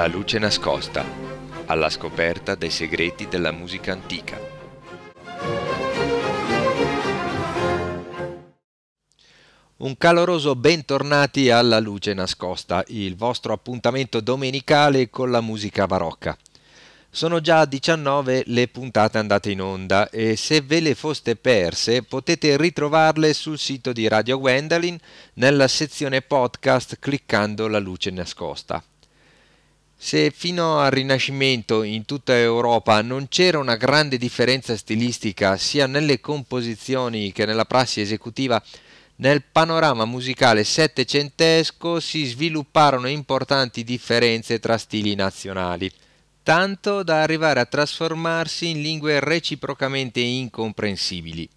La luce nascosta, alla scoperta dei segreti della musica antica. Un caloroso bentornati alla luce nascosta, il vostro appuntamento domenicale con la musica barocca. Sono già 19 le puntate andate in onda e se ve le foste perse potete ritrovarle sul sito di Radio Gwendolyn nella sezione podcast cliccando la luce nascosta. Se fino al Rinascimento in tutta Europa non c'era una grande differenza stilistica sia nelle composizioni che nella prassi esecutiva, nel panorama musicale settecentesco si svilupparono importanti differenze tra stili nazionali tanto da arrivare a trasformarsi in lingue reciprocamente incomprensibili.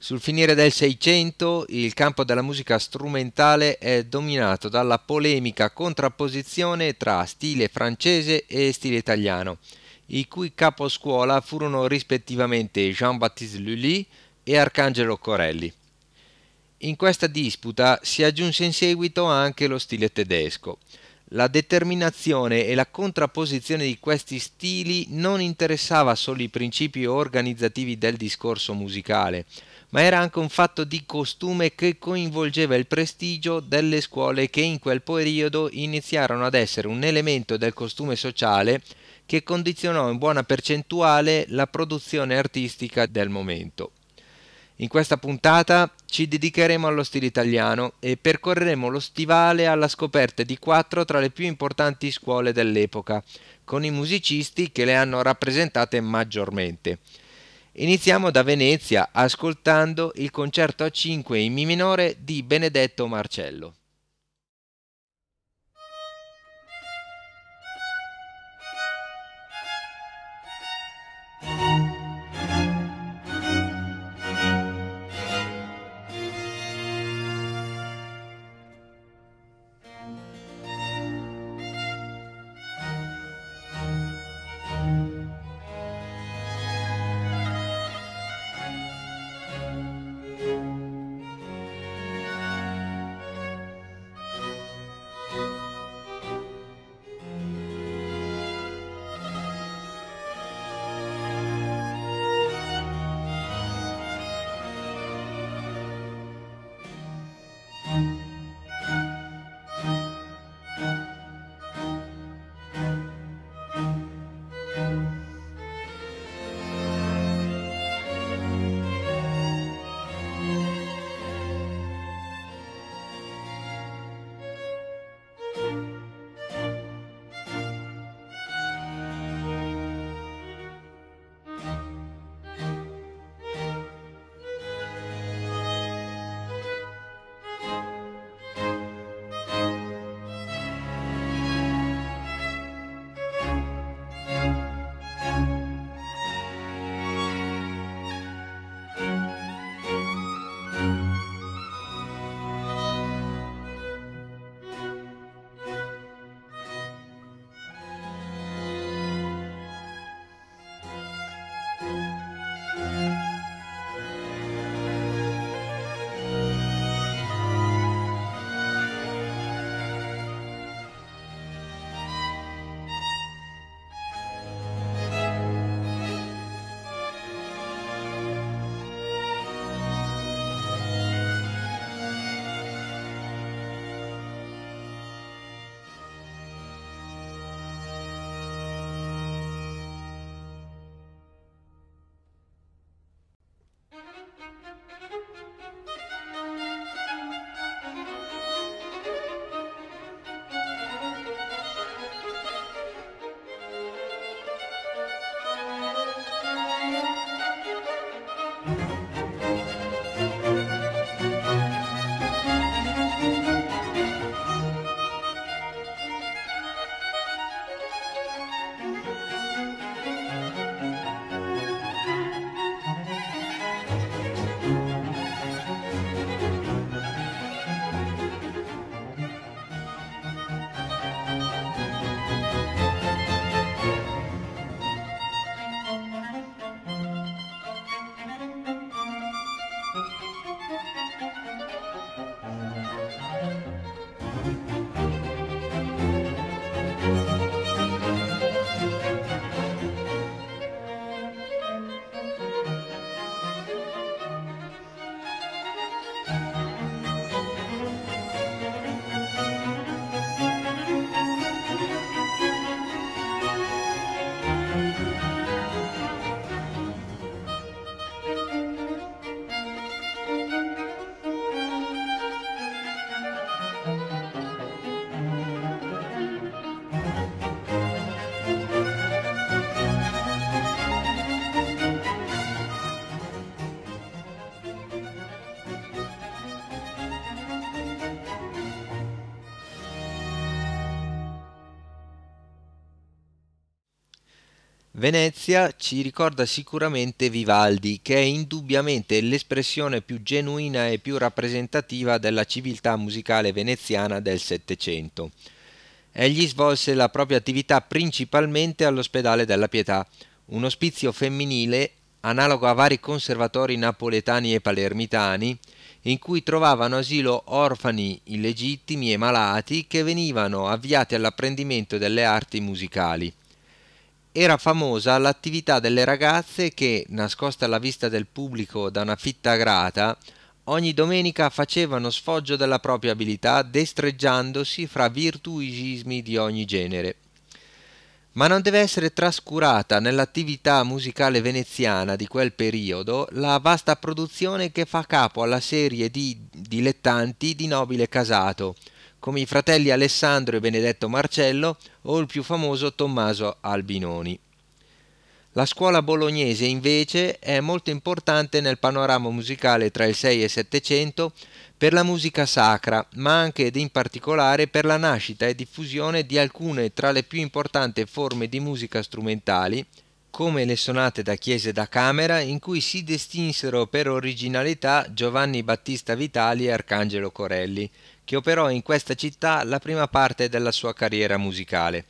Sul finire del Seicento il campo della musica strumentale è dominato dalla polemica contrapposizione tra stile francese e stile italiano, i cui caposcuola furono rispettivamente Jean-Baptiste Lully e Arcangelo Corelli. In questa disputa si aggiunse in seguito anche lo stile tedesco, la determinazione e la contrapposizione di questi stili non interessava solo i principi organizzativi del discorso musicale, ma era anche un fatto di costume che coinvolgeva il prestigio delle scuole che in quel periodo iniziarono ad essere un elemento del costume sociale che condizionò in buona percentuale la produzione artistica del momento. In questa puntata ci dedicheremo allo stile italiano e percorreremo lo stivale alla scoperta di quattro tra le più importanti scuole dell'epoca, con i musicisti che le hanno rappresentate maggiormente. Iniziamo da Venezia ascoltando il concerto a 5 in Mi minore di Benedetto Marcello. Thank you. Venezia ci ricorda sicuramente Vivaldi, che è indubbiamente l'espressione più genuina e più rappresentativa della civiltà musicale veneziana del Settecento. Egli svolse la propria attività principalmente all'ospedale della Pietà, un ospizio femminile analogo a vari conservatori napoletani e palermitani, in cui trovavano asilo orfani illegittimi e malati che venivano avviati all'apprendimento delle arti musicali. Era famosa l'attività delle ragazze che, nascoste alla vista del pubblico da una fitta grata, ogni domenica facevano sfoggio della propria abilità destreggiandosi fra virtuosismi di ogni genere. Ma non deve essere trascurata nell'attività musicale veneziana di quel periodo la vasta produzione che fa capo alla serie di dilettanti di nobile casato, come i fratelli Alessandro e Benedetto Marcello o il più famoso Tommaso Albinoni. La scuola bolognese invece è molto importante nel panorama musicale tra il 6 e il 700 per la musica sacra, ma anche ed in particolare per la nascita e diffusione di alcune tra le più importanti forme di musica strumentali, come le sonate da chiese da camera in cui si distinsero per originalità Giovanni Battista Vitali e Arcangelo Corelli, che operò in questa città la prima parte della sua carriera musicale,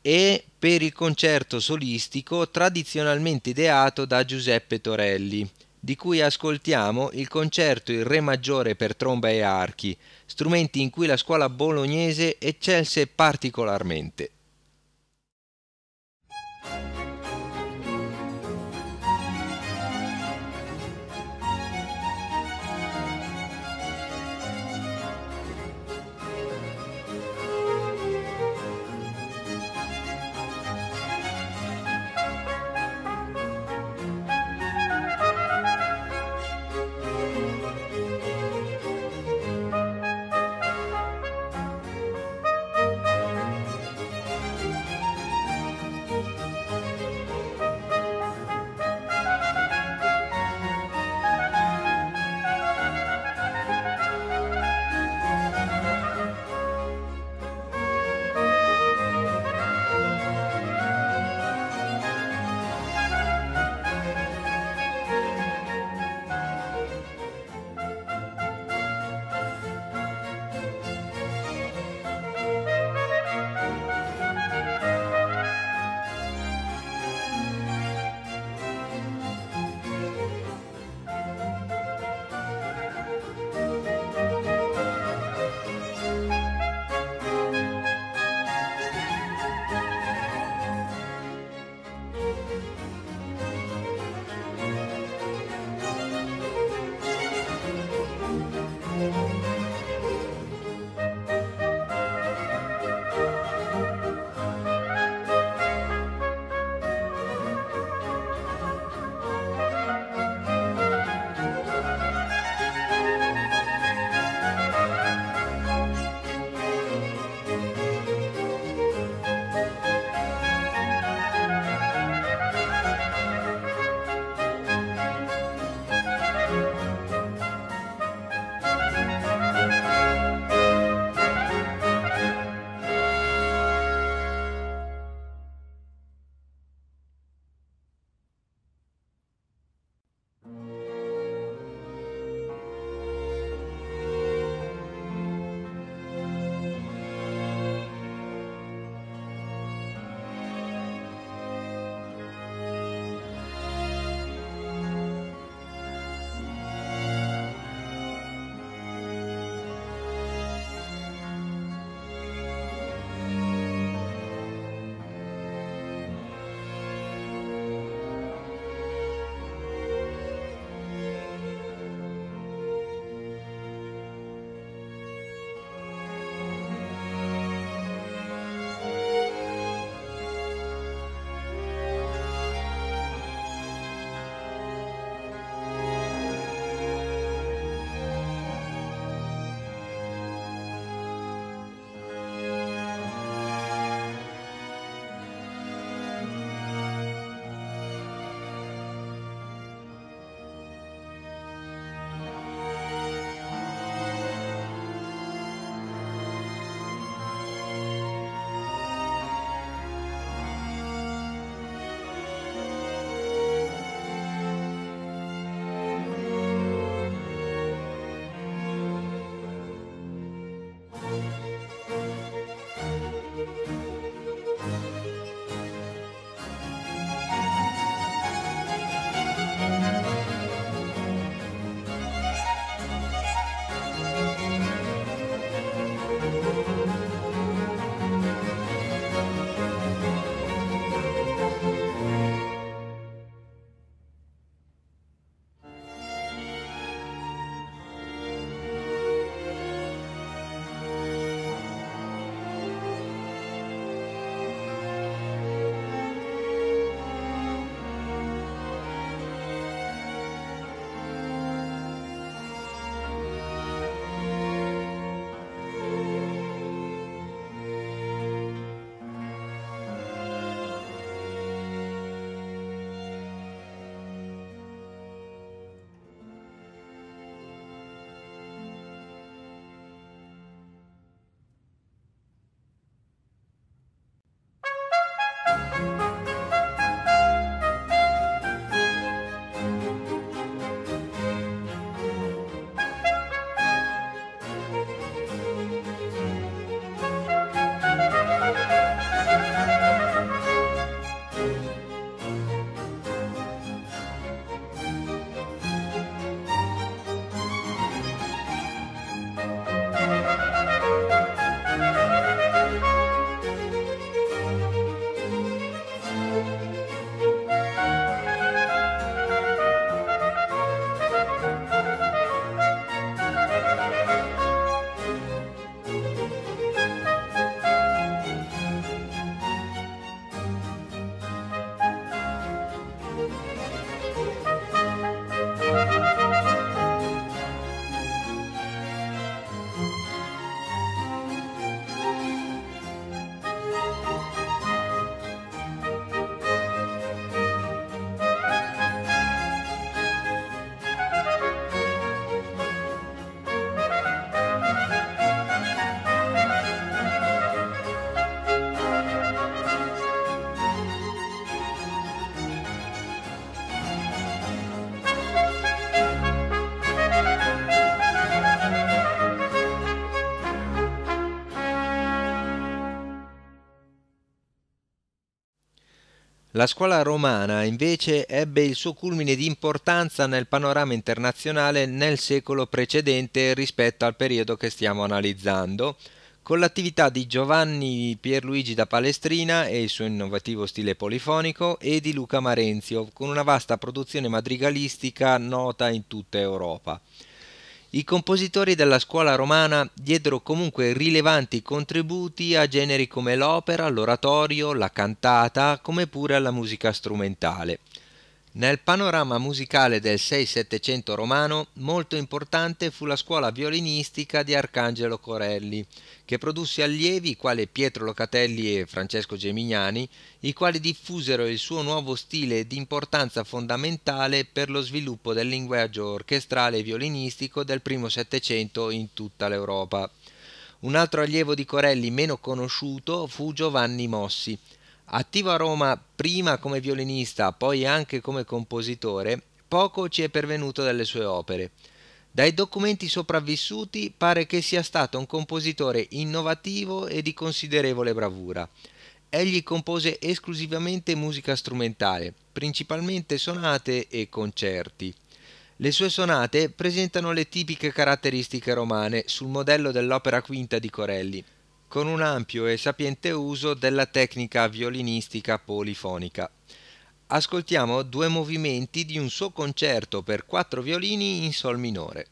e per il concerto solistico tradizionalmente ideato da Giuseppe Torelli, di cui ascoltiamo il concerto in Re maggiore per tromba e archi, strumenti in cui la scuola bolognese eccelse particolarmente. La scuola romana invece ebbe il suo culmine di importanza nel panorama internazionale nel secolo precedente rispetto al periodo che stiamo analizzando, con l'attività di Giovanni Pierluigi da Palestrina e il suo innovativo stile polifonico e di Luca Marenzio, con una vasta produzione madrigalistica nota in tutta Europa. I compositori della scuola romana diedero comunque rilevanti contributi a generi come l'opera, l'oratorio, la cantata, come pure alla musica strumentale. Nel panorama musicale del 6-700 romano molto importante fu la scuola violinistica di Arcangelo Corelli, che produsse allievi quali Pietro Locatelli e Francesco Gemignani, i quali diffusero il suo nuovo stile di importanza fondamentale per lo sviluppo del linguaggio orchestrale e violinistico del primo Settecento in tutta l'Europa. Un altro allievo di Corelli meno conosciuto fu Giovanni Mossi, Attivo a Roma prima come violinista, poi anche come compositore, poco ci è pervenuto delle sue opere. Dai documenti sopravvissuti pare che sia stato un compositore innovativo e di considerevole bravura. Egli compose esclusivamente musica strumentale, principalmente sonate e concerti. Le sue sonate presentano le tipiche caratteristiche romane sul modello dell'opera quinta di Corelli, con un ampio e sapiente uso della tecnica violinistica polifonica. Ascoltiamo due movimenti di un suo concerto per quattro violini in Sol minore.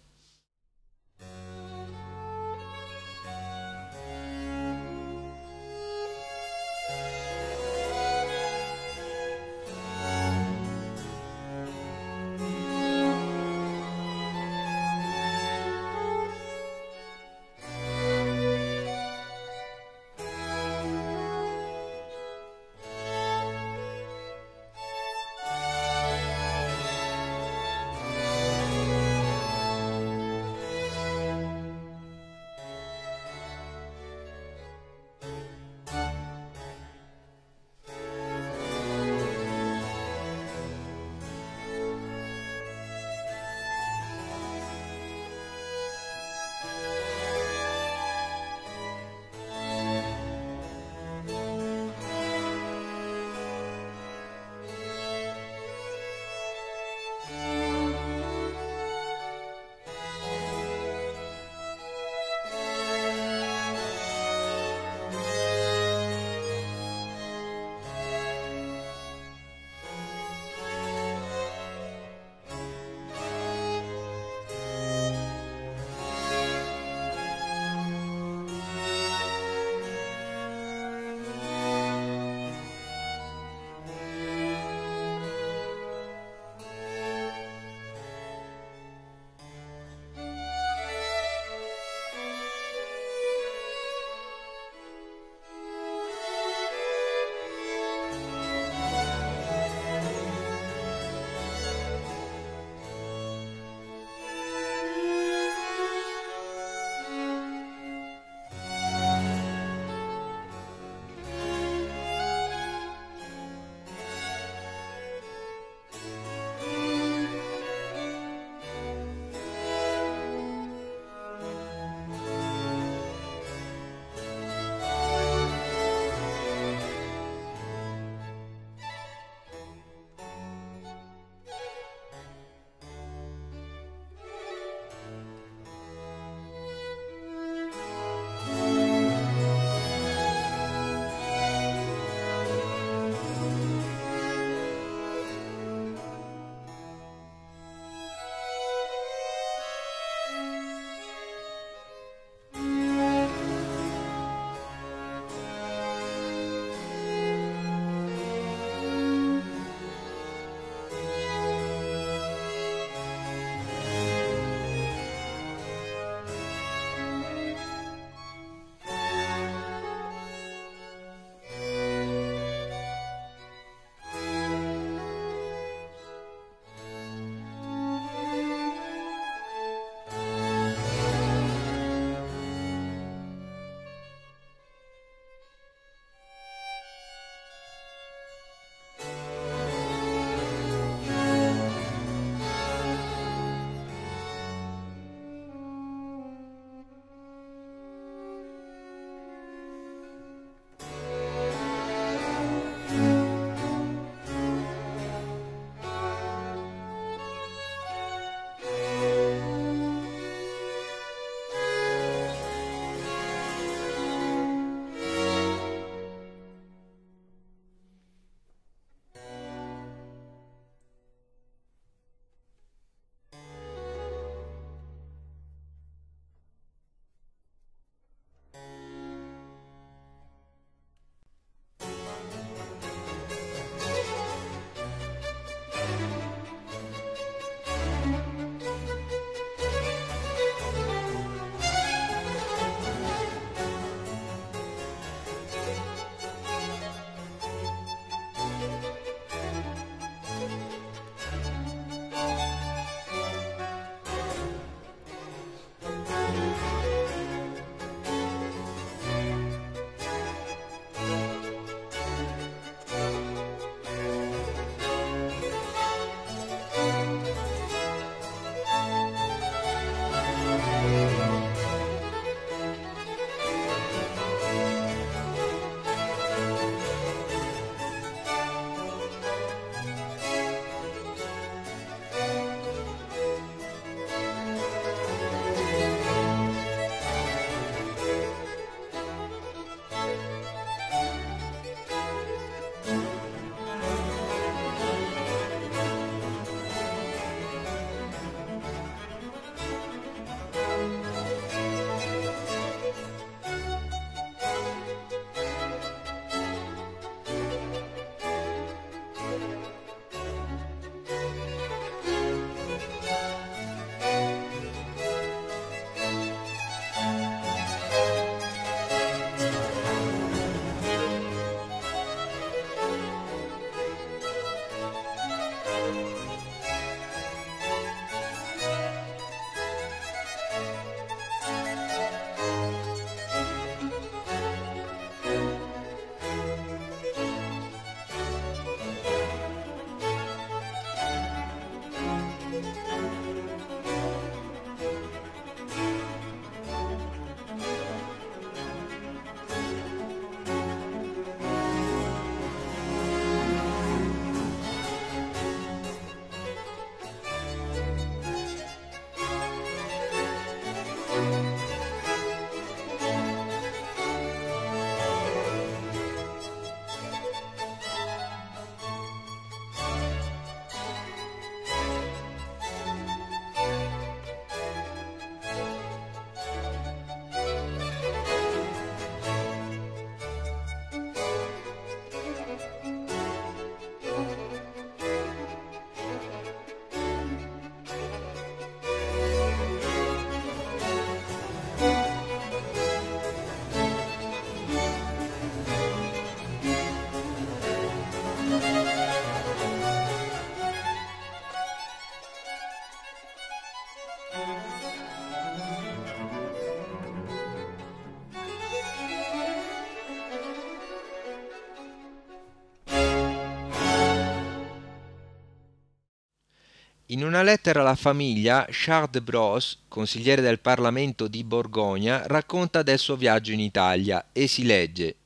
In una lettera alla famiglia, Charles de Bros, consigliere del Parlamento di Borgogna, racconta del suo viaggio in Italia e si legge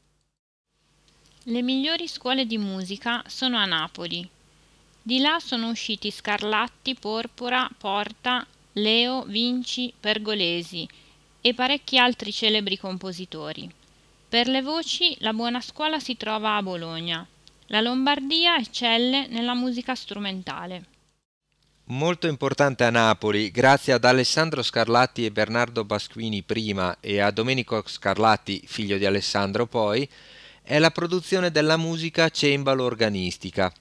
Le migliori scuole di musica sono a Napoli. Di là sono usciti Scarlatti, Porpora, Porta, Leo, Vinci, Pergolesi e parecchi altri celebri compositori. Per le voci la buona scuola si trova a Bologna. La Lombardia eccelle nella musica strumentale. Molto importante a Napoli, grazie ad Alessandro Scarlatti e Bernardo Basquini prima e a Domenico Scarlatti, figlio di Alessandro poi, è la produzione della musica cembalo-organistica.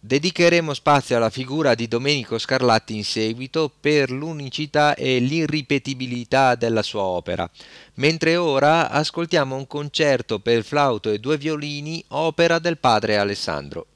Dedicheremo spazio alla figura di Domenico Scarlatti in seguito per l'unicità e l'irripetibilità della sua opera, mentre ora ascoltiamo un concerto per flauto e due violini, opera del padre Alessandro.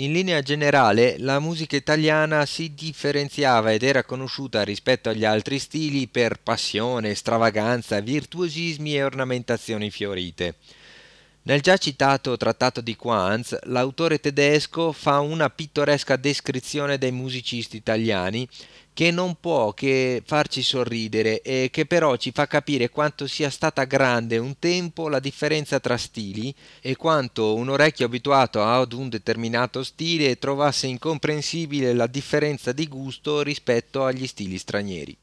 In linea generale, la musica italiana si differenziava ed era conosciuta rispetto agli altri stili per passione, stravaganza, virtuosismi e ornamentazioni fiorite. Nel già citato Trattato di Quanz, l'autore tedesco fa una pittoresca descrizione dei musicisti italiani che non può che farci sorridere e che però ci fa capire quanto sia stata grande un tempo la differenza tra stili e quanto un orecchio abituato ad un determinato stile trovasse incomprensibile la differenza di gusto rispetto agli stili stranieri.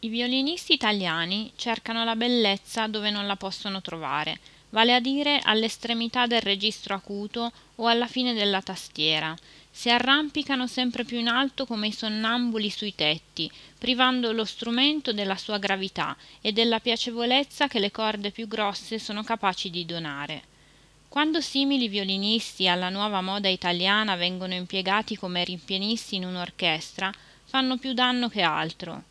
I violinisti italiani cercano la bellezza dove non la possono trovare, vale a dire all'estremità del registro acuto o alla fine della tastiera, si arrampicano sempre più in alto come i sonnambuli sui tetti, privando lo strumento della sua gravità e della piacevolezza che le corde più grosse sono capaci di donare. Quando simili violinisti alla nuova moda italiana vengono impiegati come rimpianisti in un'orchestra, fanno più danno che altro.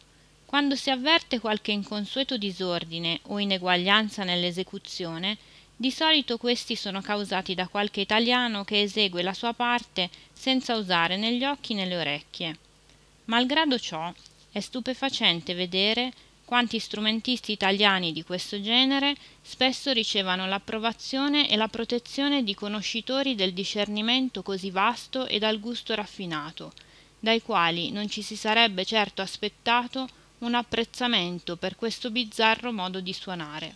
Quando si avverte qualche inconsueto disordine o ineguaglianza nell'esecuzione, di solito questi sono causati da qualche italiano che esegue la sua parte senza usare né gli occhi né le orecchie. Malgrado ciò, è stupefacente vedere quanti strumentisti italiani di questo genere spesso ricevano l'approvazione e la protezione di conoscitori del discernimento così vasto e dal gusto raffinato, dai quali non ci si sarebbe certo aspettato un apprezzamento per questo bizzarro modo di suonare.